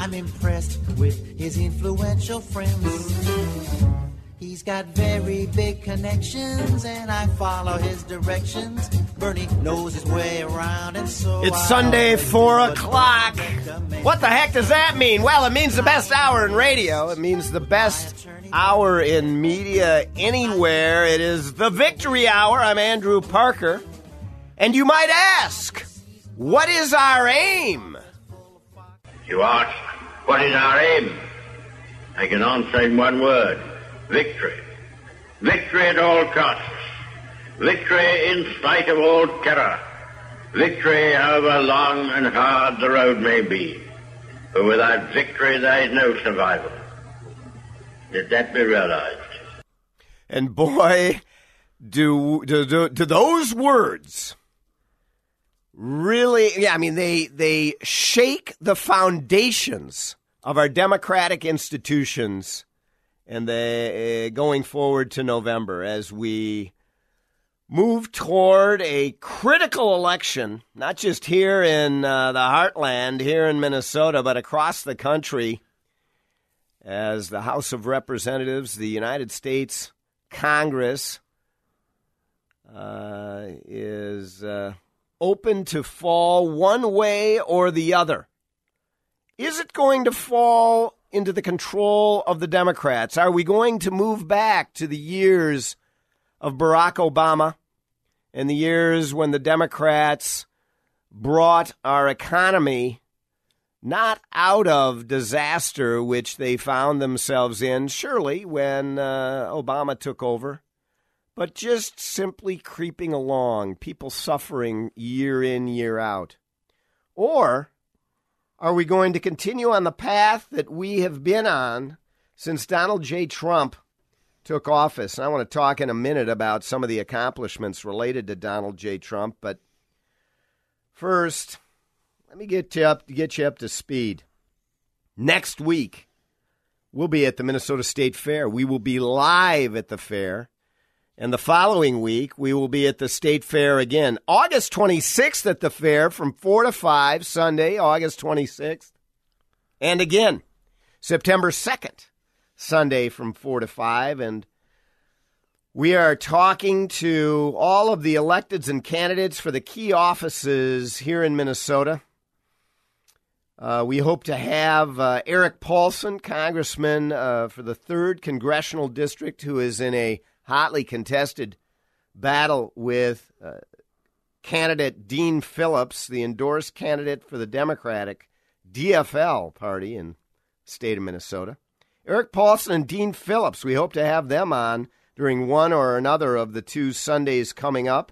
I'm impressed with his influential friends. He's got very big connections, and I follow his directions. Bernie knows his way around, and so It's I Sunday, four o'clock. What the heck does that mean? Well, it means the best hour in radio. It means the best hour in media anywhere. It is the Victory Hour. I'm Andrew Parker. And you might ask, what is our aim? You ask, what is our aim? I can answer in one word victory. Victory at all costs. Victory in spite of all terror. Victory however long and hard the road may be. For without victory there is no survival. Let that be realized. And boy, do, do, do, do those words really, yeah, I mean, they, they shake the foundations of our democratic institutions and they, uh, going forward to November as we move toward a critical election, not just here in uh, the heartland, here in Minnesota, but across the country as the House of Representatives, the United States Congress, uh, is uh, open to fall one way or the other. Is it going to fall into the control of the Democrats? Are we going to move back to the years of Barack Obama and the years when the Democrats brought our economy not out of disaster, which they found themselves in, surely, when uh, Obama took over, but just simply creeping along, people suffering year in, year out? Or are we going to continue on the path that we have been on since Donald J. Trump took office? And I want to talk in a minute about some of the accomplishments related to Donald J. Trump, but first, let me get you up get you up to speed. Next week, we'll be at the Minnesota State Fair. We will be live at the fair. And the following week, we will be at the State Fair again. August 26th at the fair from 4 to 5, Sunday, August 26th. And again, September 2nd, Sunday from 4 to 5. And we are talking to all of the electeds and candidates for the key offices here in Minnesota. Uh, we hope to have uh, Erik Paulsen, Congressman uh, for the 3rd Congressional District, who is in a hotly contested battle with uh, candidate Dean Phillips, the endorsed candidate for the Democratic DFL party in state of Minnesota. Erik Paulsen and Dean Phillips, we hope to have them on during one or another of the two Sundays coming up.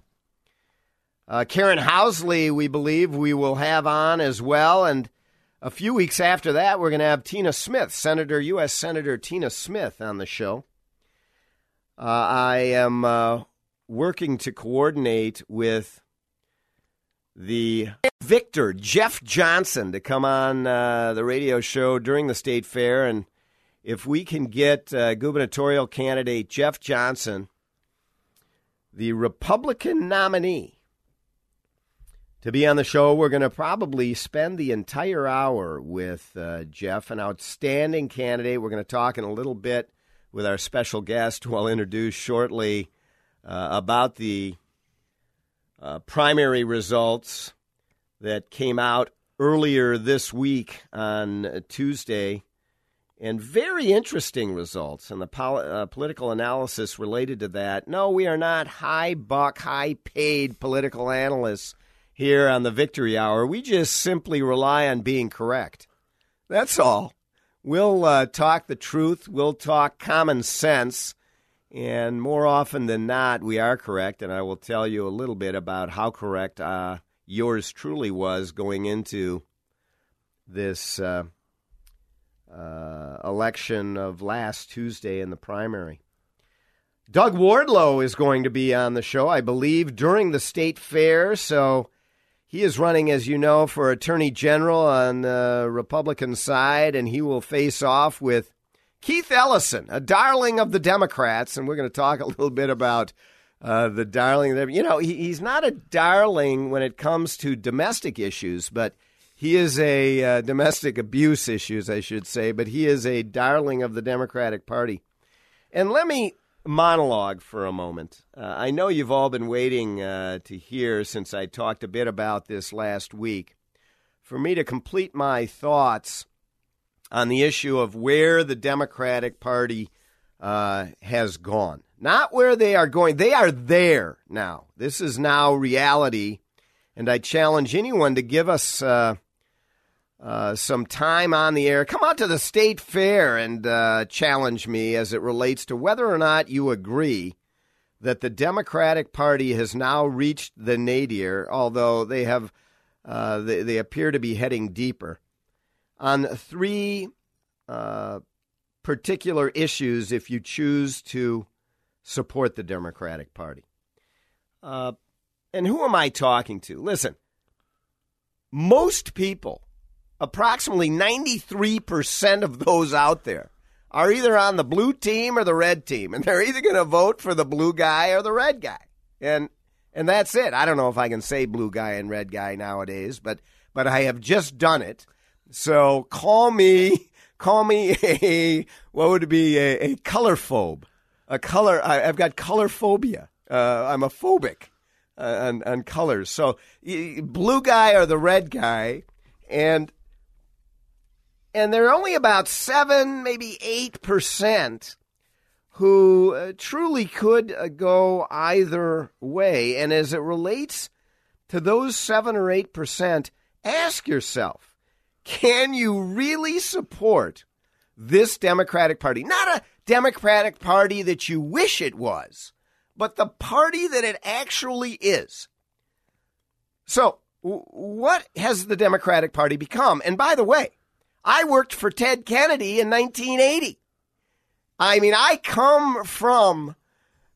Uh, Karen Housley, we believe we will have on as well. And a few weeks after that, we're going to have Tina Smith, Senator, U.S. Senator Tina Smith, on the show. Uh, I am uh, working to coordinate with the Victor, Jeff Johnson, to come on uh, the radio show during the state fair. And if we can get uh, gubernatorial candidate Jeff Johnson, the Republican nominee, to be on the show, we're going to probably spend the entire hour with uh, Jeff, an outstanding candidate. We're going to talk in a little bit with our special guest, who I'll introduce shortly, uh, about the uh, primary results that came out earlier this week on Tuesday and very interesting results and the pol- uh, political analysis related to that. No, we are not high buck, high paid political analysts here on the Victory Hour. We just simply rely on being correct. That's all. We'll uh, talk the truth, we'll talk common sense, and more often than not, we are correct. And I will tell you a little bit about how correct uh, yours truly was going into this uh, uh, election of last Tuesday in the primary. Doug Wardlow is going to be on the show, I believe, during the state fair. So he is running, as you know, for attorney general on the Republican side, and he will face off with Keith Ellison, a darling of the Democrats. And we're going to talk a little bit about uh, the darling. You know, he, he's not a darling when it comes to domestic issues, but he is a uh, domestic abuse issues, I should say, but he is a darling of the Democratic Party. And let me monologue for a moment. Uh, I know you've all been waiting uh, to hear since I talked a bit about this last week. For me to complete my thoughts on the issue of where the Democratic Party uh, has gone, not where they are going. They are there now. This is now reality. And I challenge anyone to give us uh, some time on the air. Come out to the state fair and uh, challenge me as it relates to whether or not you agree that the Democratic Party has now reached the nadir, although they have uh, they, they, appear to be heading deeper on three uh, particular issues. If you choose to support the Democratic Party, uh, and who am I talking to? Listen, most people approximately 93% of those out there are either on the blue team or the red team, and they're either going to vote for the blue guy or the red guy. And and that's it. I don't know if I can say blue guy and red guy nowadays, but but I have just done it. So call me call me a what would it be a, a color phobe, a color. I, have got color phobia. Uh, I'm a phobic uh, on, on colors. So blue guy or the red guy, and and there are only about seven, maybe eight percent who uh, truly could uh, go either way. And as it relates to those seven or eight percent, ask yourself can you really support this Democratic Party? Not a Democratic Party that you wish it was, but the party that it actually is. So, what has the Democratic Party become? And by the way, I worked for Ted Kennedy in 1980. I mean, I come from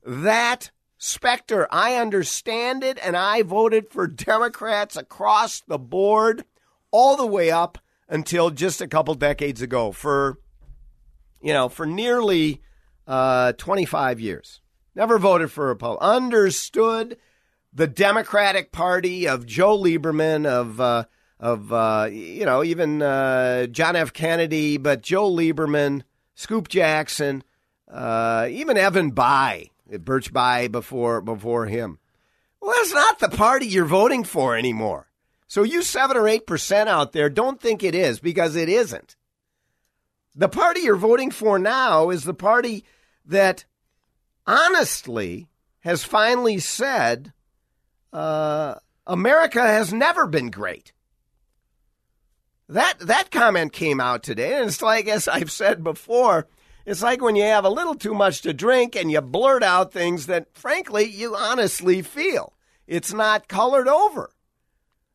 that specter. I understand it, and I voted for Democrats across the board all the way up until just a couple decades ago for, you know, for nearly uh, 25 years. Never voted for a Republican. Understood the Democratic Party of Joe Lieberman, of uh, of uh, you know even uh, John F. Kennedy, but Joe Lieberman, Scoop Jackson, uh, even Evan Bayh, Birch Bayh before before him. Well, that's not the party you're voting for anymore. So you seven or eight percent out there don't think it is because it isn't. The party you're voting for now is the party that honestly has finally said uh, America has never been great. That that comment came out today, and it's like as I've said before, it's like when you have a little too much to drink and you blurt out things that frankly you honestly feel. It's not colored over.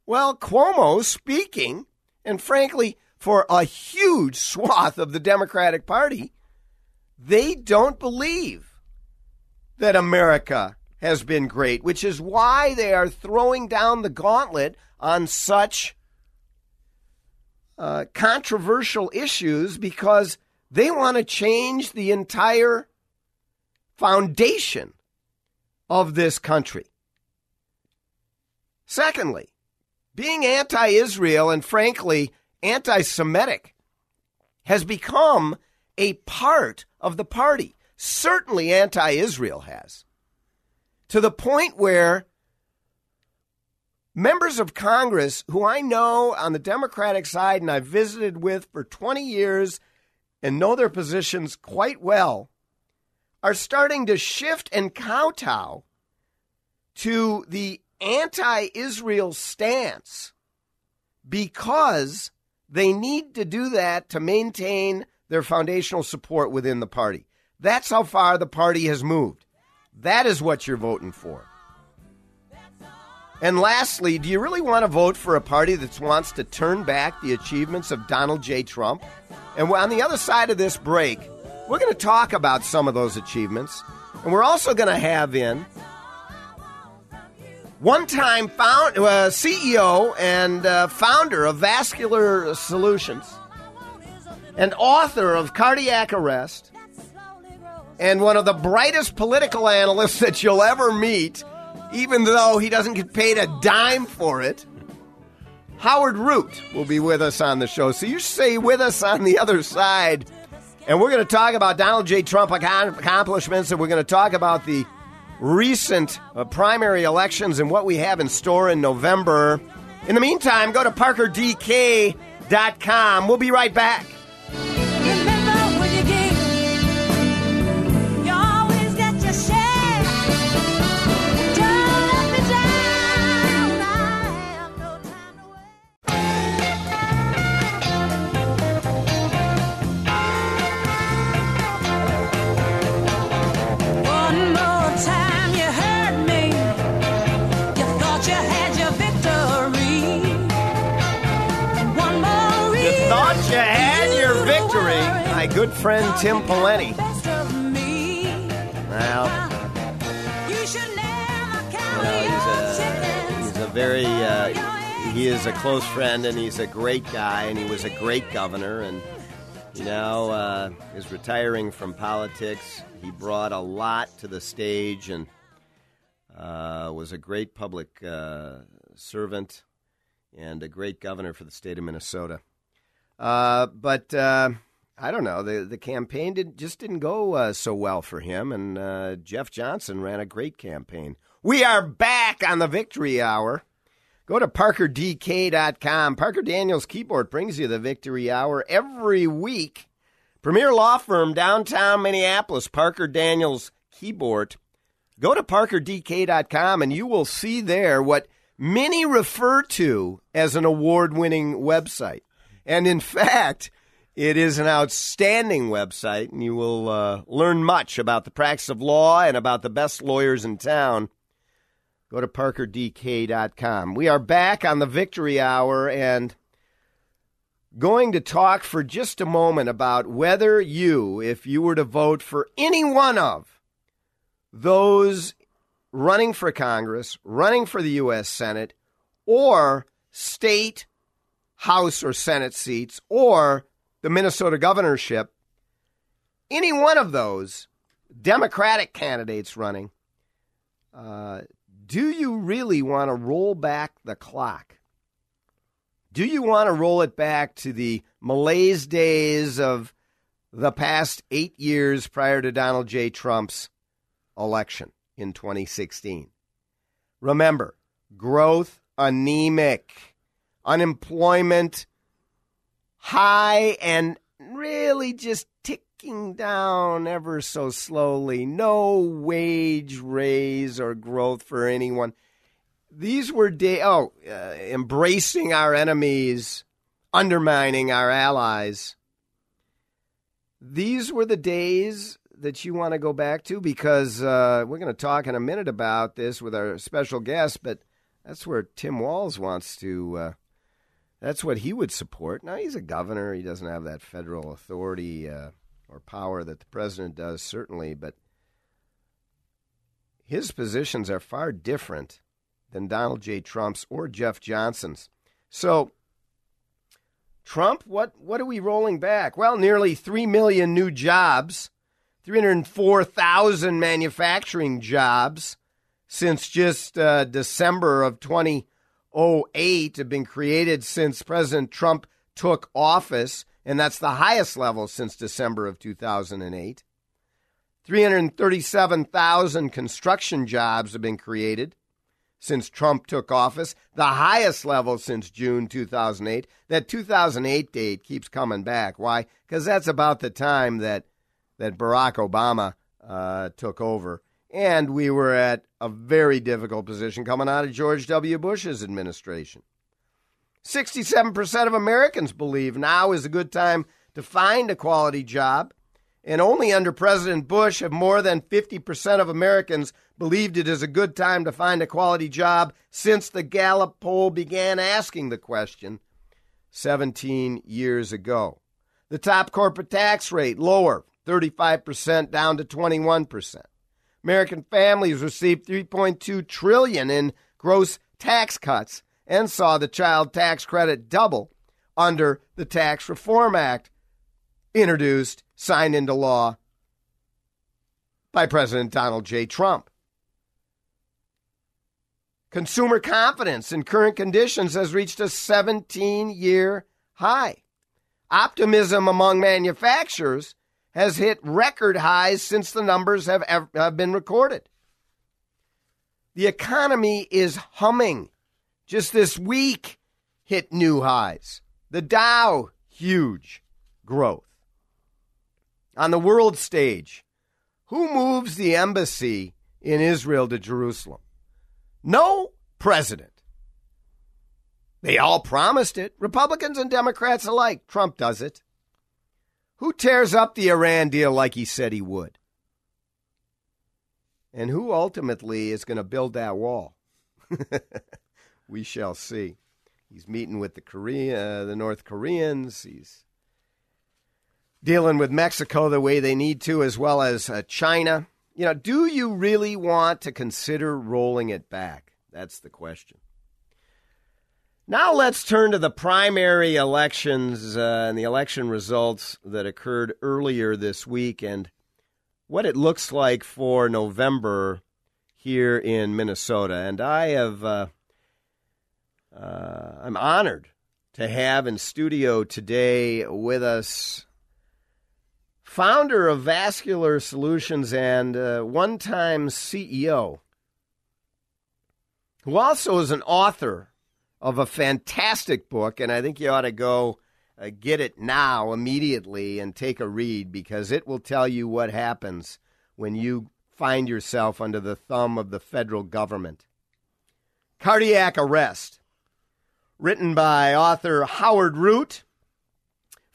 Well, Cuomo speaking, and frankly, for a huge swath of the Democratic Party, they don't believe that America has been great, which is why they are throwing down the gauntlet on such uh, controversial issues because they want to change the entire foundation of this country. Secondly, being anti Israel and frankly anti Semitic has become a part of the party. Certainly anti Israel has. To the point where members of Congress who I know on the Democratic side and I've visited with for 20 years and know their positions quite well are starting to shift and kowtow to the anti Israel stance because they need to do that to maintain their foundational support within the party. That's how far the party has moved. That is what you're voting for. And lastly, do you really want to vote for a party that wants to turn back the achievements of Donald J. Trump? And on the other side of this break, we're going to talk about some of those achievements. And we're also going to have in one time found, uh, CEO and uh, founder of Vascular Solutions and author of Cardiac Arrest and one of the brightest political analysts that you'll ever meet, even though he doesn't get paid a dime for it. Howard Root will be with us on the show. So you stay with us on the other side. And we're going to talk about Donald J. Trump accomplishments, and we're going to talk about the recent uh, primary elections and what we have in store in November. In the meantime, go to parkerdk.com. We'll be right back. Good friend Tim Pawlenty. Well, you know, he's a, he's a very, uh, he is a close friend and he's a great guy and he was a great governor and he now uh, is retiring from politics. He brought a lot to the stage and uh, was a great public uh, servant and a great governor for the state of Minnesota. Uh, but uh, I don't know. The the campaign did, just didn't go uh, so well for him, and uh, Jeff Johnson ran a great campaign. We are back on the Victory Hour. Go to parkerdk.com. Parker Daniels Kibort brings you the Victory Hour every week. Premier law firm downtown Minneapolis, Parker Daniels Kibort. Go to parkerdk.com and you will see there what many refer to as an award winning website. And in fact, it is an outstanding website, and you will uh, learn much about the practice of law and about the best lawyers in town. Go to parkerdk.com. We are back on the Victory Hour and going to talk for just a moment about whether you, if you were to vote for any one of those running for Congress, running for the U.S. Senate, or state House or Senate seats, or the Minnesota governorship, any one of those Democratic candidates running, uh, do you really want to roll back the clock? Do you want to roll it back to the malaise days of the past eight years prior to Donald J. Trump's election in 2016? Remember, growth anemic, unemployment high and really just ticking down ever so slowly. No wage raise or growth for anyone. These were day oh, uh, embracing our enemies, undermining our allies. These were the days that you want to go back to because uh, we're going to talk in a minute about this with our special guest, but that's where Tim Walz wants to uh, that's what he would support. Now, he's a governor. He doesn't have that federal authority uh, or power that the president does, certainly, but his positions are far different than Donald J. Trump's or Jeff Johnson's. So, Trump, what, what are we rolling back? Well, nearly 3 million new jobs, 304,000 manufacturing jobs since just uh, December of 20- 08 have been created since President Trump took office, and that's the highest level since December of 2008. 337,000 construction jobs have been created since Trump took office, the highest level since June 2008. That 2008 date keeps coming back. Why? Because that's about the time that that Barack Obama uh, took over, and we were at a very difficult position coming out of George W. Bush's administration. 67% of Americans believe now is a good time to find a quality job, and only under President Bush have more than 50% of Americans believed it is a good time to find a quality job since the Gallup poll began asking the question 17 years ago. The top corporate tax rate lower, 35% down to 21%. American families received 3.2 trillion in gross tax cuts and saw the child tax credit double under the Tax Reform Act introduced, signed into law by President Donald J. Trump. Consumer confidence in current conditions has reached a 17 year high. Optimism among manufacturers has hit record highs since the numbers have, have been recorded. The economy is humming. Just this week hit new highs. The Dow, huge growth. On the world stage, who moves the embassy in Israel to Jerusalem? No president. They all promised it, Republicans and Democrats alike. Trump does it. Who tears up the Iran deal like he said he would? And who ultimately is going to build that wall? we shall see. He's meeting with the Korea, uh, the North Koreans. He's dealing with Mexico the way they need to, as well as uh, China. You know, do you really want to consider rolling it back? That's the question. Now let's turn to the primary elections uh, and the election results that occurred earlier this week and what it looks like for November here in Minnesota. And I have, uh, uh, I'm honored to have in studio today with us founder of Vascular Solutions and uh, one time CEO, who also is an author of a fantastic book. And I think you ought to go uh, get it now, immediately, and take a read because it will tell you what happens when you find yourself under the thumb of the federal government. Cardiac Arrest, written by author Howard Root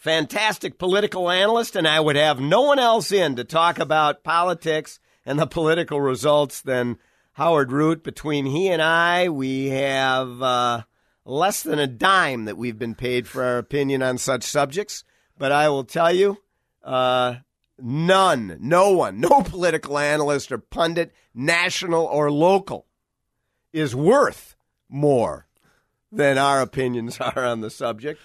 fantastic political analyst, and I would have no one else in to talk about politics and the political results than Howard Root. Between he and I, we have uh, less than a dime that we've been paid for our opinion on such subjects. But I will tell you, uh, none, no one, no political analyst or pundit, national or local, is worth more than our opinions are on the subject.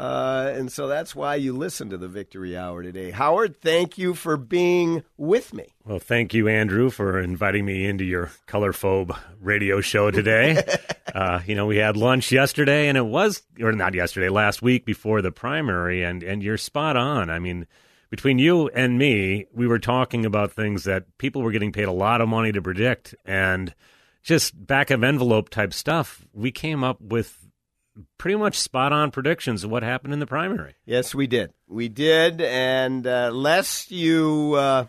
Uh, and so that's why you listen to the Victory Hour today. Howard, thank you for being with me. Well, thank you, Andrew, for inviting me into your colorphobe radio show today. uh, you know, we had lunch yesterday, and it was, or not yesterday, last week before the primary, and, and you're spot on. I mean, between you and me, we were talking about things that people were getting paid a lot of money to predict, and just back of envelope type stuff. We came up with pretty much spot on predictions of what happened in the primary. Yes, we did. We did. And uh, lest you uh,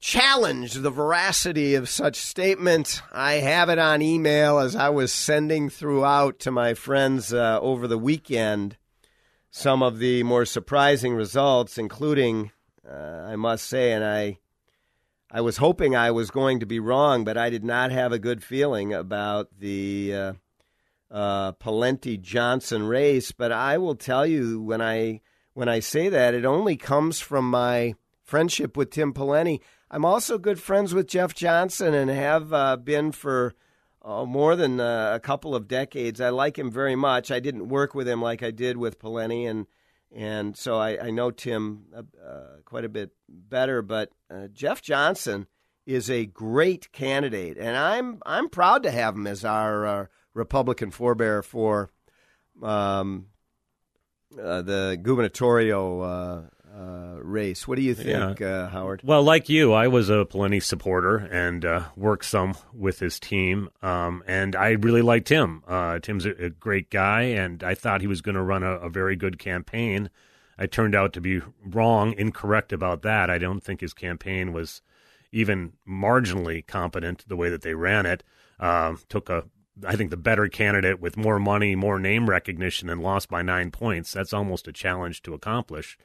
challenge the veracity of such statements, I have it on email as I was sending throughout to my friends uh, over the weekend some of the more surprising results, including, uh, I must say, and I. I was hoping I was going to be wrong, but I did not have a good feeling about the uh, Pawlenty Johnson race. But I will tell you when I when I say that, it only comes from my friendship with Tim Pawlenty. I'm also good friends with Jeff Johnson and have uh, been for uh, more than uh, a couple of decades. I like him very much. I didn't work with him like I did with Pawlenty, and and so I, I know Tim uh, uh, quite a bit better. But Jeff Johnson is a great candidate, and I'm I'm proud to have him as our Republican forebear for um, uh, the gubernatorial uh, uh, race. What do you think, uh, Howard? Well, like you, I was a Pawlenty supporter and uh, worked some with his team, um, and I really liked him. Uh, Tim's a, a, great guy, and I thought he was going to run a, a, very good campaign. I turned out to be wrong, incorrect about that. I don't think his campaign was even marginally competent the way that they ran it. Um, took a I think the better candidate with more money, more name recognition, and lost by nine points. That's almost a challenge to accomplish.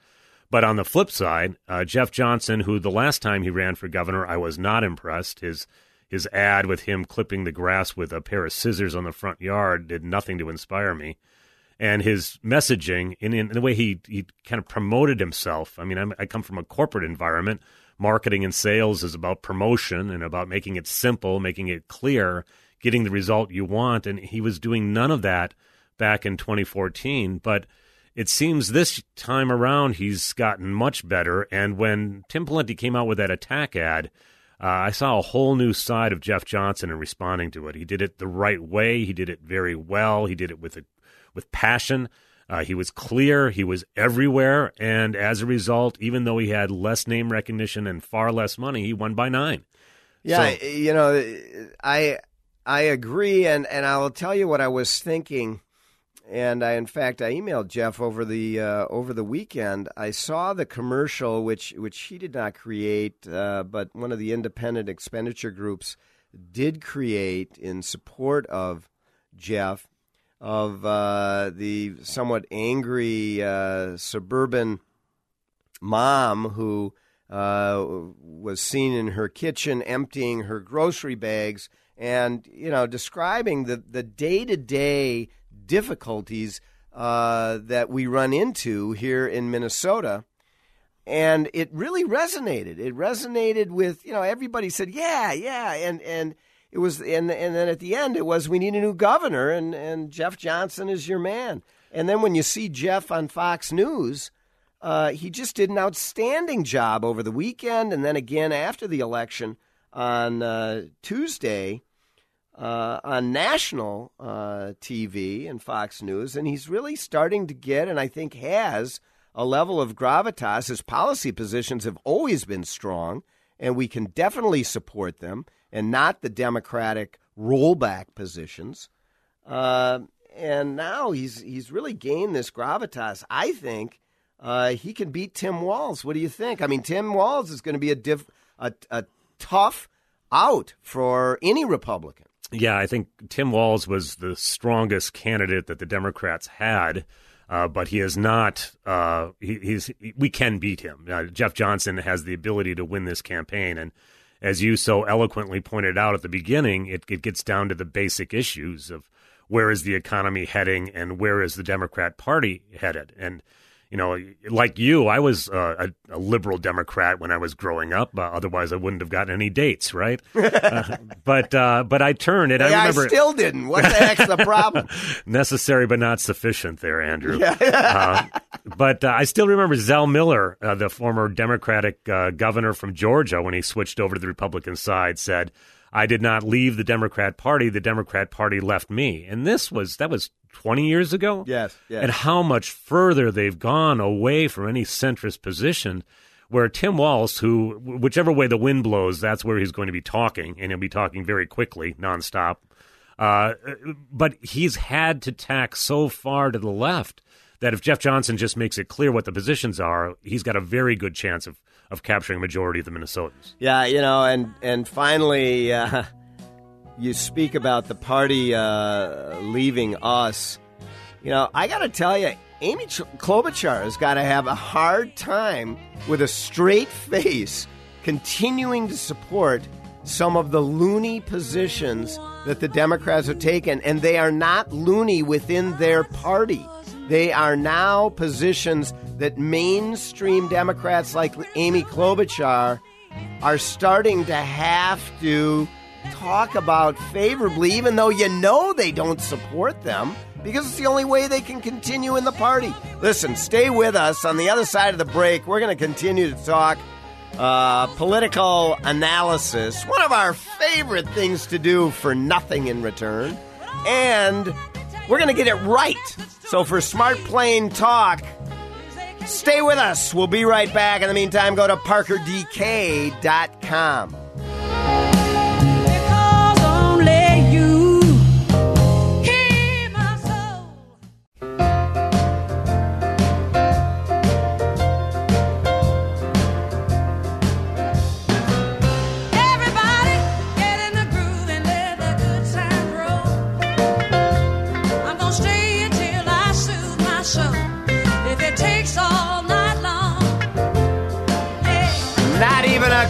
But on the flip side, uh, Jeff Johnson, who the last time he ran for governor, I was not impressed. His his ad with him clipping the grass with a pair of scissors on the front yard did nothing to inspire me. And his messaging, in, in the way he, he kind of promoted himself. I mean, I'm, I come from a corporate environment. Marketing and sales is about promotion and about making it simple, making it clear, getting the result you want. And he was doing none of that back in 2014. But it seems this time around he's gotten much better. And when Tim Pawlenty came out with that attack ad, uh, I saw a whole new side of Jeff Johnson in responding to it. He did it the right way. He did it very well. He did it with a, with passion. Uh, he was clear. He was everywhere, and as a result, even though he had less name recognition and far less money, he won by nine. Yeah, so, you know, I I agree, and and I will tell you what I was thinking and I, in fact, I emailed Jeff over the uh, over the weekend. I saw the commercial, which which he did not create, uh, but one of the independent expenditure groups did create in support of Jeff, of uh, the somewhat angry uh, suburban mom who uh, was seen in her kitchen emptying her grocery bags, and you know, describing the the day to day difficulties uh, that we run into here in Minnesota. And it really resonated. It resonated with, you know, everybody said, yeah, yeah. And, and it was, and, and then at the end, it was, we need a new governor, and, and Jeff Johnson is your man. And then when you see Jeff on Fox News, uh, he just did an outstanding job over the weekend and then again after the election on uh, Tuesday uh, on national uh, TV and Fox News, and he's really starting to get, and I think has, a level of gravitas. His policy positions have always been strong, and we can definitely support them, and not the Democratic rollback positions. Uh, and now he's he's really gained this gravitas. I think uh, he can beat Tim Walz. What do you think? I mean, Tim Walz is going to be a, diff, a, a tough out for any Republican. Yeah, I think Tim Walz was the strongest candidate that the Democrats had. Uh, but he is not. Uh, he, he's. We can beat him. Uh, Jeff Johnson has the ability to win this campaign, and as you so eloquently pointed out at the beginning, it, it gets down to the basic issues of where is the economy heading and where is the Democrat Party headed, and you know, like you, I was uh, a, a, liberal Democrat when I was growing up. Uh, otherwise, I wouldn't have gotten any dates, right? uh, but uh, but I turned it. Hey, I remember. I still didn't. What the heck's the problem? Necessary but not sufficient, there, Andrew. Yeah. Uh, but uh, I still remember Zell Miller, the former Democratic governor from Georgia, when he switched over to the Republican side, said. I did not leave the Democrat Party. The Democrat Party left me. And this was that was 20 years ago. Yes, yes. And how much further they've gone away from any centrist position. Where Tim Walz, who whichever way the wind blows, that's where he's going to be talking, and he'll be talking very quickly, nonstop. Uh, but he's had to tack so far to the left that if Jeff Johnson just makes it clear what the positions are, he's got a very good chance of of capturing a majority of the Minnesotans. Yeah, you know, and and finally, uh, you speak about the party uh, leaving us. You know, I got to tell you, Amy Klobuchar has got to have a hard time with a straight face continuing to support some of the loony positions that the Democrats have taken, and they are not loony within their party. They are now positions that mainstream Democrats like Amy Klobuchar are starting to have to talk about favorably, even though you know they don't support them, because it's the only way they can continue in the party. Listen, stay with us. On the other side of the break, we're going to continue to talk uh, political analysis, one of our favorite things to do for nothing in return. And we're going to get it right. So for Smart Plain Talk, Stay with us. We'll be right back. In the meantime, go to parkerdk.com.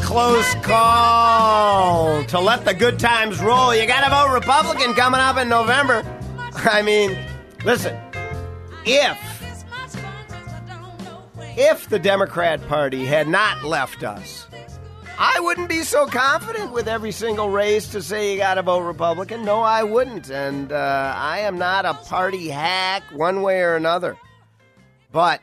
close call to let the good times roll. You got to vote Republican coming up in November. I mean, listen, if if the Democrat Party had not left us, I wouldn't be so confident with every single race to say you got to vote Republican. No, I wouldn't, and uh, I am not a party hack one way or another. But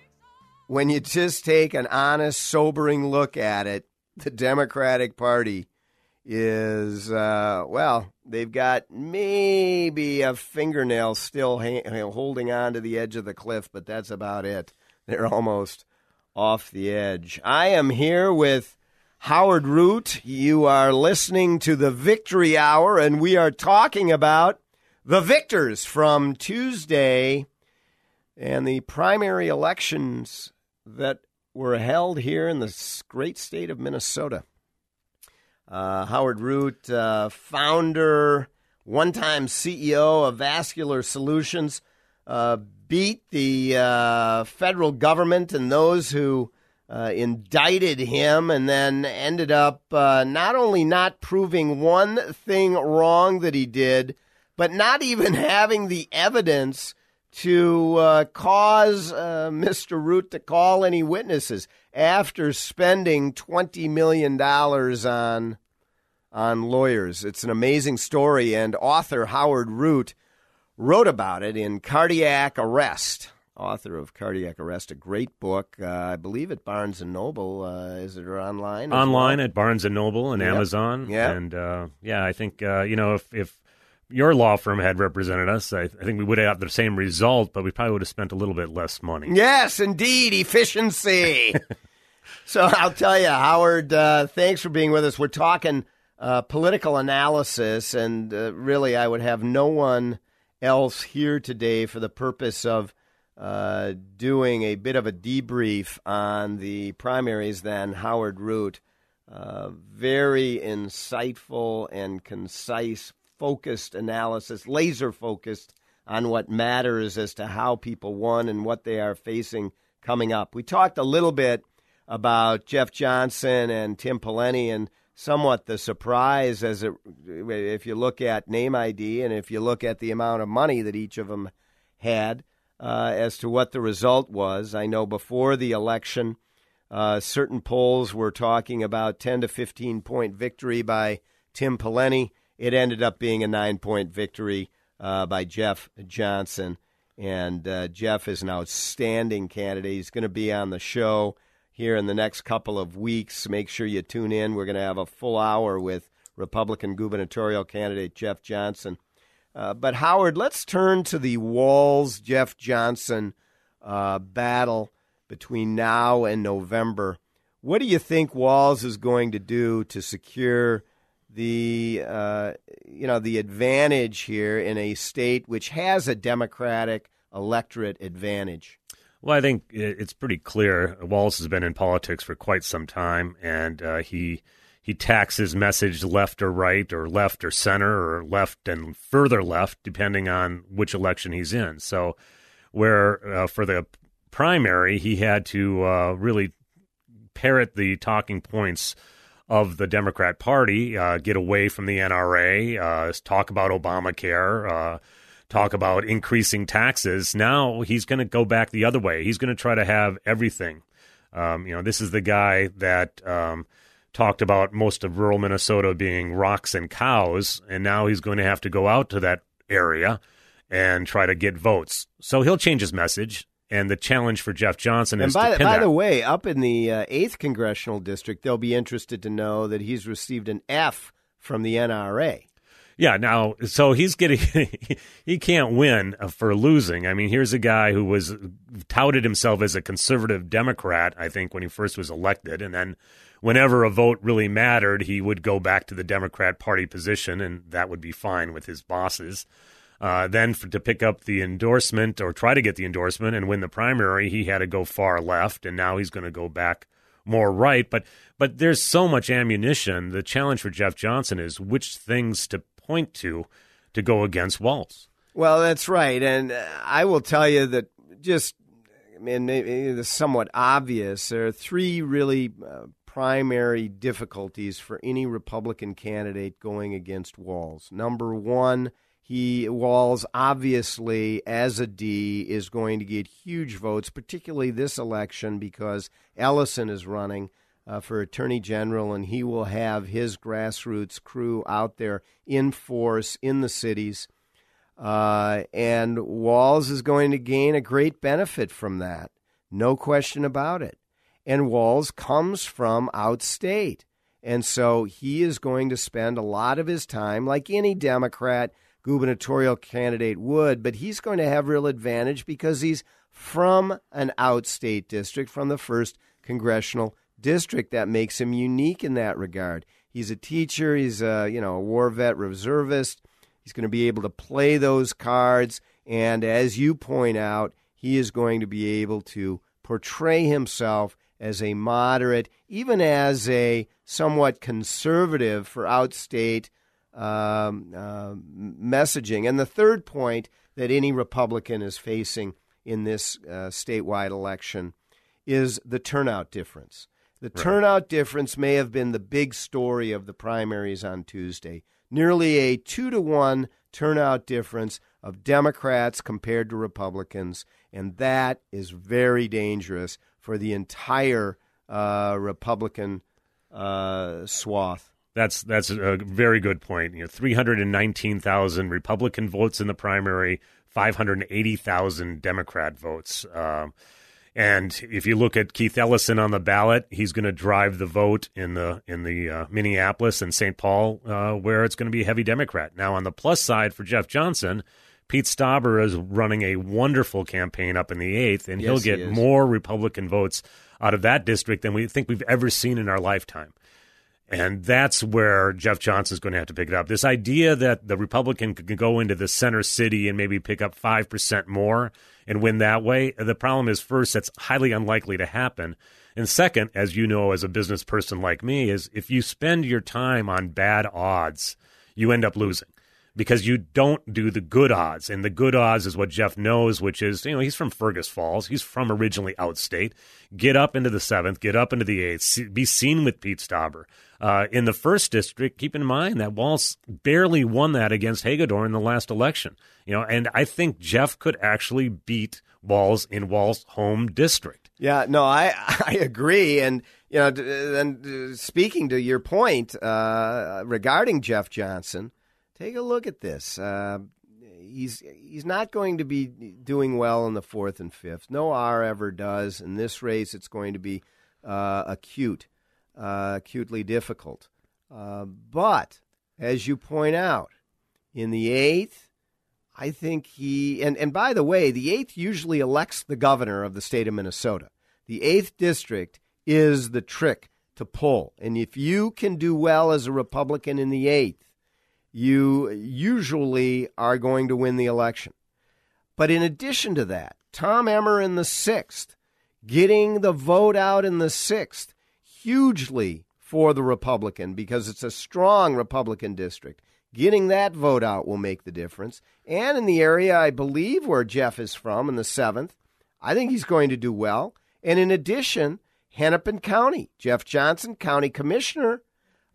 when you just take an honest, sobering look at it, the Democratic Party is, uh, well, they've got maybe a fingernail still ha- holding on to the edge of the cliff, but that's about it. They're almost off the edge. I am here with Howard Root. You are listening to the Victory Hour, and we are talking about the victors from Tuesday and the primary elections that were held here in the great state of Minnesota. Uh, Howard Root, uh, founder, one time CEO of Vascular Solutions, uh, beat the uh, federal government and those who uh, indicted him, and then ended up uh, not only not proving one thing wrong that he did, but not even having the evidence to uh, cause uh, Mr. Root to call any witnesses after spending twenty million dollars on on lawyers. It's an amazing story, and author Howard Root wrote about it in Cardiac Arrest. Author of Cardiac Arrest, a great book, uh, I believe at Barnes and Noble. Uh, is it or online? online well? at Barnes and Noble and Yep. Amazon. Yeah, and uh, yeah, I think uh, you know if if your law firm had represented us, I, I think we would have the same result, but we probably would have spent a little bit less money. Yes, indeed, efficiency. so I'll tell you, Howard, uh, thanks for being with us. We're talking uh, political analysis, and uh, really, I would have no one else here today for the purpose of uh, doing a bit of a debrief on the primaries than Howard Root. Uh, very insightful and concise, focused analysis, laser focused on what matters as to how people won and what they are facing coming up. We talked a little bit about Jeff Johnson and Tim Pawlenty and somewhat the surprise as it, if you look at name ID and if you look at the amount of money that each of them had uh, as to what the result was. I know before the election, uh, certain polls were talking about 10 to 15 point victory by Tim Pawlenty. It ended up being a nine point victory uh, by Jeff Johnson. And uh, Jeff is an outstanding candidate. He's going to be on the show here in the next couple of weeks. Make sure you tune in. We're going to have a full hour with Republican gubernatorial candidate Jeff Johnson. Uh, but Howard, let's turn to the Walz Jeff Johnson uh, battle between now and November. What do you think Walz is going to do to secure the uh, you know the advantage here in a state which has a Democratic electorate advantage? Well, I think it's pretty clear. Wallace has been in politics for quite some time, and uh, he he tacks his message left or right, or left or center, or left and further left, depending on which election he's in. So, where uh, for the primary, he had to uh, really parrot the talking points of the Democrat Party, uh, get away from the NRA, uh, talk about Obamacare, uh, talk about increasing taxes. Now he's going to go back the other way. He's going to try to have everything. Um, you know, this is the guy that um, talked about most of rural Minnesota being rocks and cows, and now he's going to have to go out to that area and try to get votes. So he'll change his message. And the challenge for Jeff Johnson And is by, to the, pin by that. the way, up in the uh, 8th congressional district, they'll be interested to know that he's received an F from the NRA. Yeah, now so he's getting he can't win for losing. I mean, here's a guy who was touted himself as a conservative Democrat, I think when he first was elected, and then whenever a vote really mattered, he would go back to the Democrat Party position, and that would be fine with his bosses. Uh, then for, to pick up the endorsement or try to get the endorsement and win the primary, he had to go far left, and now he's going to go back more right. But but there's so much ammunition. The challenge for Jeff Johnson is which things to point to to go against Walz. Well, that's right, and uh, I will tell you that just, I mean, it's somewhat obvious. There are three really uh, primary difficulties for any Republican candidate going against Walz. Number one, he Walz obviously as a D is going to get huge votes, particularly this election because Ellison is running uh, for Attorney General, and he will have his grassroots crew out there in force in the cities. Uh, and Walz is going to gain a great benefit from that, no question about it. And Walz comes from outstate. And so he is going to spend a lot of his time, like any Democrat gubernatorial candidate would, but he's going to have real advantage because he's from an outstate district, from the first congressional district that makes him unique in that regard. He's a teacher, he's a, you know, a war vet reservist. He's going to be able to play those cards and as you point out, he is going to be able to portray himself as a moderate, even as a somewhat conservative for outstate um, uh, messaging. And the third point that any Republican is facing in this uh, statewide election is the turnout difference. The right. turnout difference may have been the big story of the primaries on Tuesday. Nearly a two to one turnout difference of Democrats compared to Republicans, and that is very dangerous for the entire uh, Republican uh, swath. That's that's a very good point. You know, three hundred and nineteen thousand Republican votes in the primary, five hundred eighty thousand Democrat votes. Um, and if you look at Keith Ellison on the ballot, he's going to drive the vote in the in the uh, Minneapolis and St. Paul, uh, where it's going to be heavy Democrat. Now, on the plus side for Jeff Johnson, Pete Stauber is running a wonderful campaign up in the eighth, and yes, he'll get he more Republican votes out of that district than we think we've ever seen in our lifetime. And that's where Jeff Johnson's going to have to pick it up. This idea that the Republican could go into the center city and maybe pick up 5% more and win that way, the problem is first, that's highly unlikely to happen. And second, as you know, as a business person like me, is if you spend your time on bad odds, you end up losing because you don't do the good odds. And the good odds is what Jeff knows, which is, you know, he's from Fergus Falls. He's from originally outstate. Get up into the seventh, get up into the eighth, be seen with Pete Stauber. Uh, in the first district, keep in mind that Walz barely won that against Hagedorn in the last election. You know, and I think Jeff could actually beat Walz in Walz' home district. Yeah, no, I I agree, and you know, and speaking to your point uh, regarding Jeff Johnson, take a look at this. Uh, he's he's not going to be doing well in the fourth and fifth. No R ever does. In this race, it's going to be uh, acute, uh, acutely difficult. Uh, but as you point out, in the eighth, I think he and and by the way, the eighth usually elects the governor of the state of Minnesota. The eighth district is the trick to pull, and if you can do well as a Republican in the eighth you usually are going to win the election. But in addition to that, Tom Emmer in the sixth, getting the vote out in the sixth, hugely for the Republican because it's a strong Republican district. Getting that vote out will make the difference. And in the area I believe where Jeff is from, in the seventh, I think he's going to do well. And in addition, Hennepin County, Jeff Johnson, County Commissioner,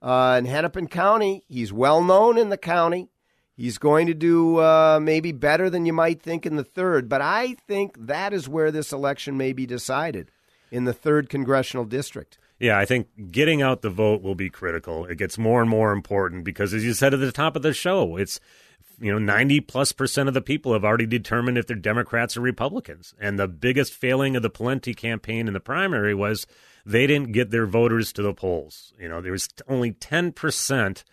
uh, in Hennepin County. He's well known in the county. He's going to do uh, maybe better than you might think in the third, but I think that is where this election may be decided in the third congressional district. Yeah, I think getting out the vote will be critical. It gets more and more important because, as you said at the top of the show, it's you know 90 plus percent of the people have already determined if they're Democrats or Republicans. And the biggest failing of the Pawlenty campaign in the primary was they didn't get their voters to the polls. You know, there was only 10%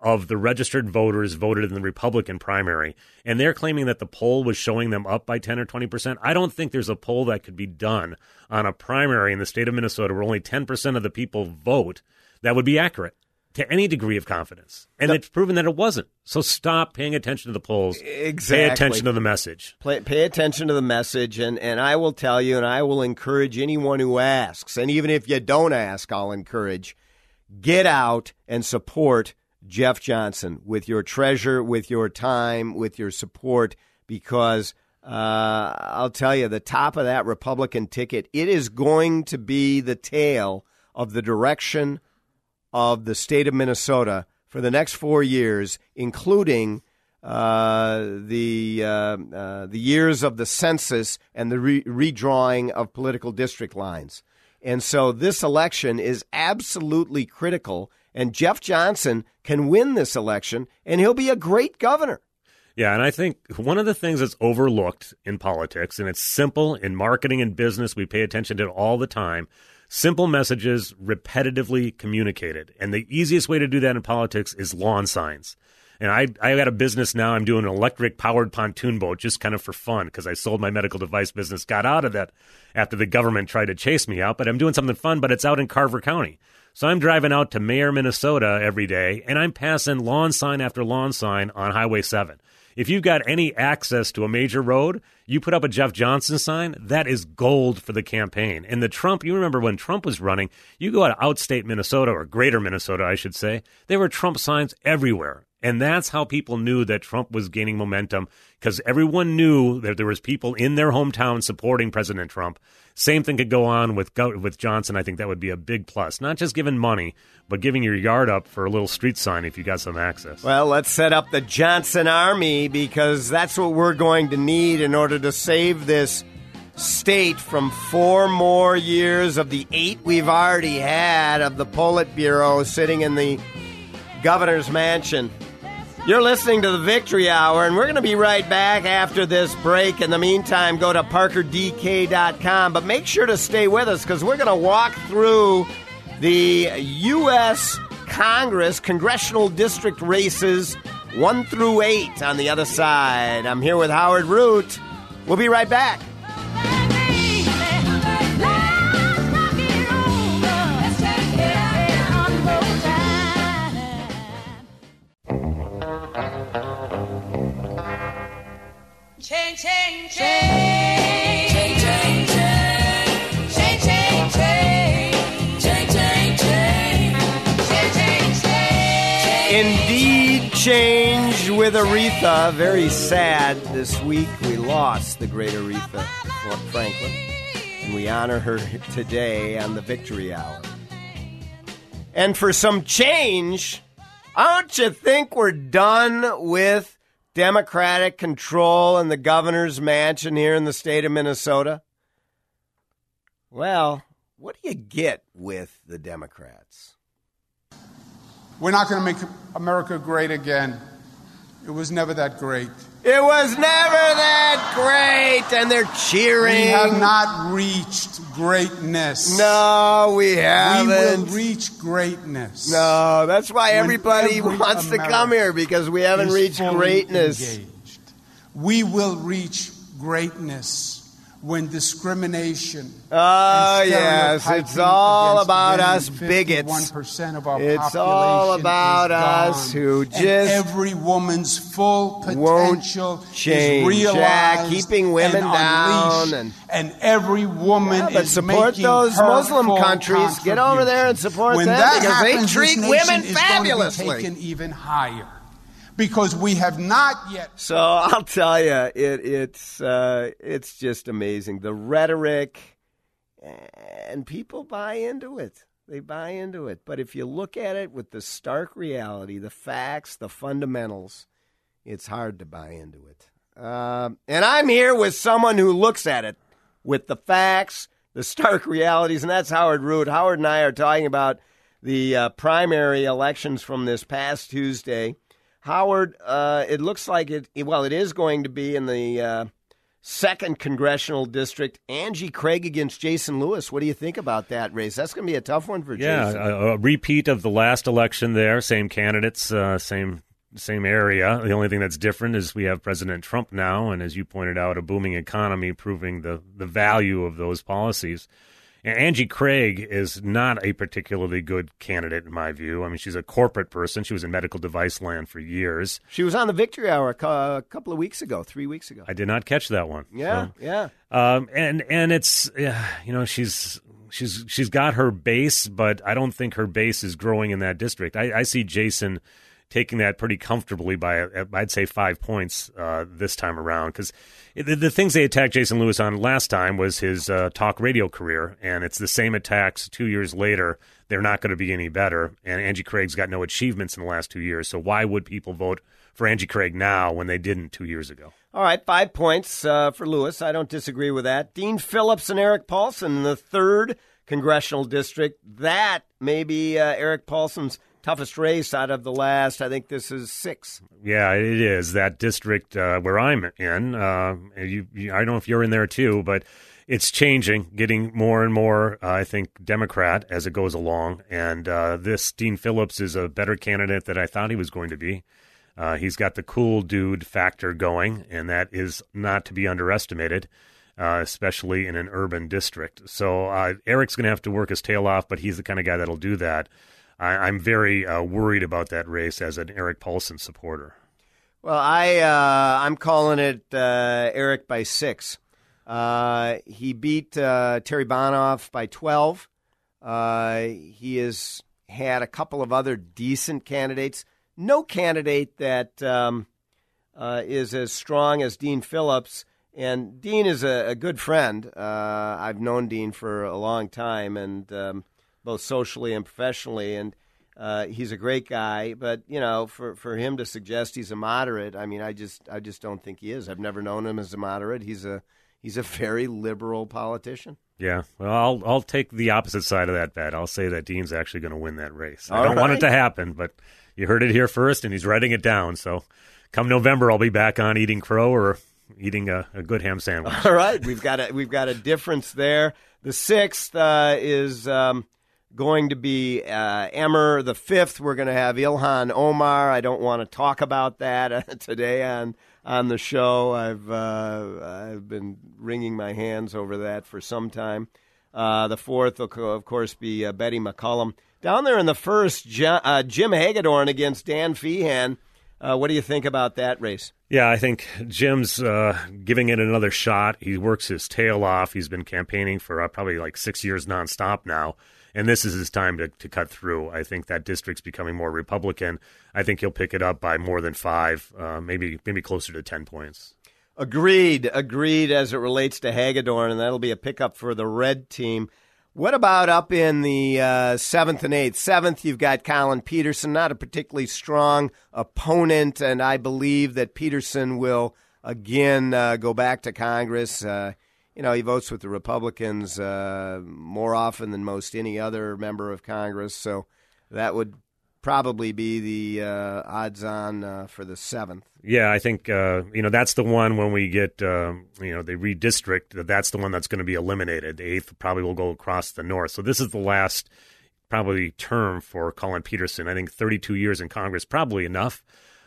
of the registered voters voted in the Republican primary. And they're claiming that the poll was showing them up by 10 or 20%. I don't think there's a poll that could be done on a primary in the state of Minnesota where only 10% of the people vote that would be accurate to any degree of confidence. And it's proven that it wasn't. So stop paying attention to the polls. Exactly. Pay attention to the message. Pay, pay attention to the message, and, and I will tell you, and I will encourage anyone who asks, and even if you don't ask, I'll encourage, get out and support Jeff Johnson with your treasure, with your time, with your support, because uh, I'll tell you, the top of that Republican ticket, it is going to be the tail of the direction of the state of Minnesota for the next four years, including uh, the uh, uh, the years of the census and the re- redrawing of political district lines. And so this election is absolutely critical. And Jeff Johnson can win this election, and he'll be a great governor. Yeah, and I think one of the things that's overlooked in politics, and it's simple in marketing and business, we pay attention to it all the time. Simple messages repetitively communicated. And the easiest way to do that in politics is lawn signs. And I I got a business now. I'm doing an electric powered pontoon boat just kind of for fun because I sold my medical device business, got out of that after the government tried to chase me out. But I'm doing something fun, but it's out in Carver County. So I'm driving out to Mayer, Minnesota every day, and I'm passing lawn sign after lawn sign on Highway 7. If you've got any access to a major road, you put up a Jeff Johnson sign, that is gold for the campaign. And the Trump, you remember when Trump was running, you go out of outstate Minnesota, or greater Minnesota, I should say, there were Trump signs everywhere. And that's how people knew that Trump was gaining momentum because everyone knew that there was people in their hometown supporting President Trump. Same thing could go on with with Johnson. I think that would be a big plus. Not just giving money, but giving your yard up for a little street sign if you got some access. Well, let's set up the Johnson Army because that's what we're going to need in order to save this state from four more years of the eight we've already had of the Politburo sitting in the governor's mansion. You're listening to the Victory Hour, and we're going to be right back after this break. In the meantime, go to parkerdk.com, but make sure to stay with us because we're going to walk through the U.S. Congress congressional district races one through eight on the other side. I'm here with Howard Root. We'll be right back. Change, change, change. Change, change, change. Change, change, change. Change, change, change. Change, change, change. Indeed, change with Aretha. Very sad this week. We lost the great Aretha Franklin, and we honor her today on the Victory Hour. And for some change, don't you think we're done with Democratic control in the governor's mansion here in the state of Minnesota? Well, what do you get with the Democrats? We're not going to make America great again. It was never that great. It was never that great, and they're cheering. We have not reached greatness. No, we haven't. We will reach greatness. No, that's why When everybody every wants to come here because we haven't reached greatness. engaged. We will reach greatness when discrimination. Oh, yes. It's all about women, us bigots. 51% of our It's all population about is us gone. who And just every woman's full potential change. is realized Yeah, keeping women and down and- and every woman Yeah, but is support making those her Muslim countries. Get over there and support when them because they treat women fabulously. Going to be taken even higher because we have not yet So I'll tell you, it, it's uh, it's just amazing the rhetoric, and people buy into it. They buy into it. But if you look at it with the stark reality, the facts, the fundamentals, it's hard to buy into it. Um, and I'm here with someone who looks at it with the facts, the stark realities, and that's Howard Root. Howard and I are talking about the uh, primary elections from this past Tuesday. Howard, uh, it looks like it. Well, it is going to be in the uh, second congressional district. Angie Craig against Jason Lewis. What do you think about that race? That's going to be a tough one for Yeah, Jason. a, a repeat of the last election there. Same candidates, uh, same same area. The only thing that's different is we have President Trump now, and as you pointed out, a booming economy proving the the value of those policies. Angie Craig is not a particularly good candidate in my view. I mean, she's a corporate person. She was in medical device land for years. She was on the Victory Hour a a couple of weeks ago, three weeks ago. I did not catch that one. Yeah, So- yeah. Um, and and it's yeah, you know she's she's she's got her base, but I don't think her base is growing in that district. I, I see Jason taking that pretty comfortably by uh, I'd say five points uh, this time around because the, the things they attacked Jason Lewis on last time was his uh, talk radio career, and it's the same attacks two years later. They're not going to be any better, and Angie Craig's got no achievements in the last two years. So why would people vote for Angie Craig now when they didn't two years ago? All right, five points uh, for Lewis. I don't disagree with that. Dean Phillips and Erik Paulsen in the third congressional district. That may be uh, Erik Paulsen's toughest race out of the last. I think this is six. Yeah, it is that district uh, where I'm in. Uh, you, you, I don't know if you're in there too, but it's changing, getting more and more. Uh, I think Democrat as it goes along, and uh, this Dean Phillips is a better candidate than I thought he was going to be. Uh, he's got the cool dude factor going, and that is not to be underestimated, uh, especially in an urban district. So uh, Erik's going to have to work his tail off, but he's the kind of guy that'll do that. I, I'm very uh, worried about that race as an Erik Paulsen supporter. Well, I uh, I'm calling it uh, Eric by six. Uh, he beat uh, Terry Bonoff by twelve. Uh, he has had a couple of other decent candidates. No candidate that um, is as strong as Dean Phillips. And Dean is a, a good friend. I've known Dean for a long time, and um, both socially and professionally. And uh, he's a great guy, but you know, for, for him to suggest he's a moderate, I mean, I just I just don't think he is. I've never known him as a moderate. He's a he's a very liberal politician. Yeah, well, I'll I'll take the opposite side of that bet. I'll say that Dean's actually going to win that race. I don't want it to happen, but you heard it here first, and he's writing it down. So, come November, I'll be back on eating crow or eating a, a good ham sandwich. All right, we've got a we've got a difference there. The sixth uh, is um, going to be uh, Emmer. The fifth, we're going to have Ilhan Omar. I don't want to talk about that uh, today on on the show. I've uh, I've been wringing my hands over that for some time. Uh, the fourth will, of course, be uh, Betty McCollum. Down there in the first, uh, Jim Hagedorn against Dan Feehan. What do you think about that race? Yeah, I think Jim's uh, giving it another shot. He works his tail off. He's been campaigning for uh, probably like six years nonstop now. And this is his time to, to cut through. I think that district's becoming more Republican. I think he'll pick it up by more than five, uh, maybe maybe closer to 10 points. Agreed, agreed as it relates to Hagedorn, and that'll be a pickup for the red team. What about up in the uh, seventh and eighth? Seventh, you've got Collin Peterson, not a particularly strong opponent, and I believe that Peterson will again uh, go back to Congress. Uh, you know, he votes with the Republicans uh, more often than most any other member of Congress, so that would probably be the uh, odds on uh, for the seventh. Yeah, I think uh, you know that's the one when we get um, you know they redistrict. That's the one that's going to be eliminated. The eighth probably will go across the north. So this is the last probably term for Collin Peterson. I think 32 years in Congress probably enough.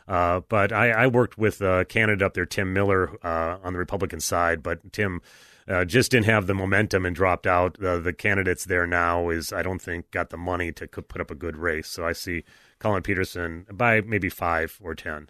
Uh, but I, I worked with a candidate up there, Tim Miller, uh, on the Republican side. But Tim uh, just didn't have the momentum and dropped out. Uh, the candidates there now is I don't think got the money to put up a good race. So I see Collin Peterson by maybe five or ten.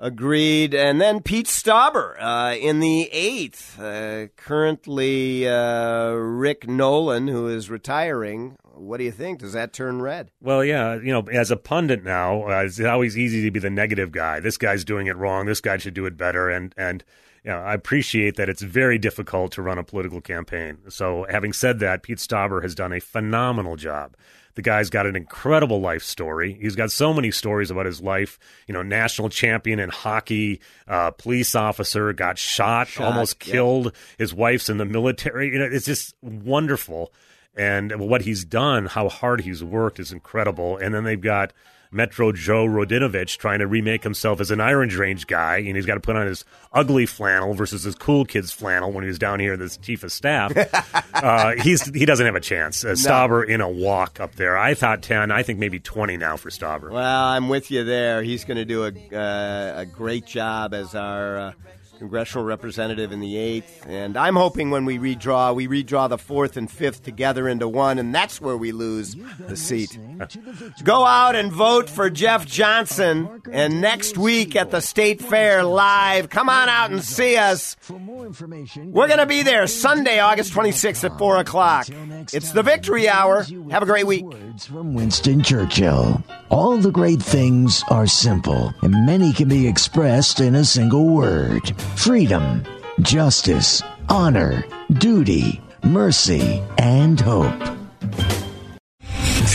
Agreed. And then Pete Stauber uh, in the eighth. Uh, currently, uh, Rick Nolan, who is retiring. What do you think? Does that turn red? Well, yeah, you know, as a pundit now, uh, it's always easy to be the negative guy. This guy's doing it wrong. This guy should do it better. And and you know, I appreciate that it's very difficult to run a political campaign. So, having said that, Pete Stauber has done a phenomenal job. The guy's got an incredible life story. He's got so many stories about his life. You know, national champion in hockey, uh, police officer, got shot, Shot, almost yeah. killed. His wife's in the military. You know, it's just wonderful. And what he's done, how hard he's worked, is incredible. And then they've got Metro Joe Radinovich trying to remake himself as an Iron Range guy, and he's got to put on his ugly flannel versus his cool kid's flannel when he was down here as chief of staff. uh, he's he doesn't have a chance. Uh, Stauber in a walk up there. I thought ten. I think maybe twenty now for Stauber. Well, I'm with you there. He's going to do a, uh, a great job as our uh, congressional representative in the eighth. And I'm hoping when we redraw, we redraw the fourth and fifth together into one, and that's where we lose the seat. Go out and vote for Jeff Johnson. And next week at the State Fair live, come on out and see us. We're going to be there Sunday, August 26th at 4 o'clock. It's the Victory Hour. Have a great week. Words from Winston Churchill. All the great things are simple, and many can be expressed in a single word freedom, justice, honor, duty, mercy, and hope.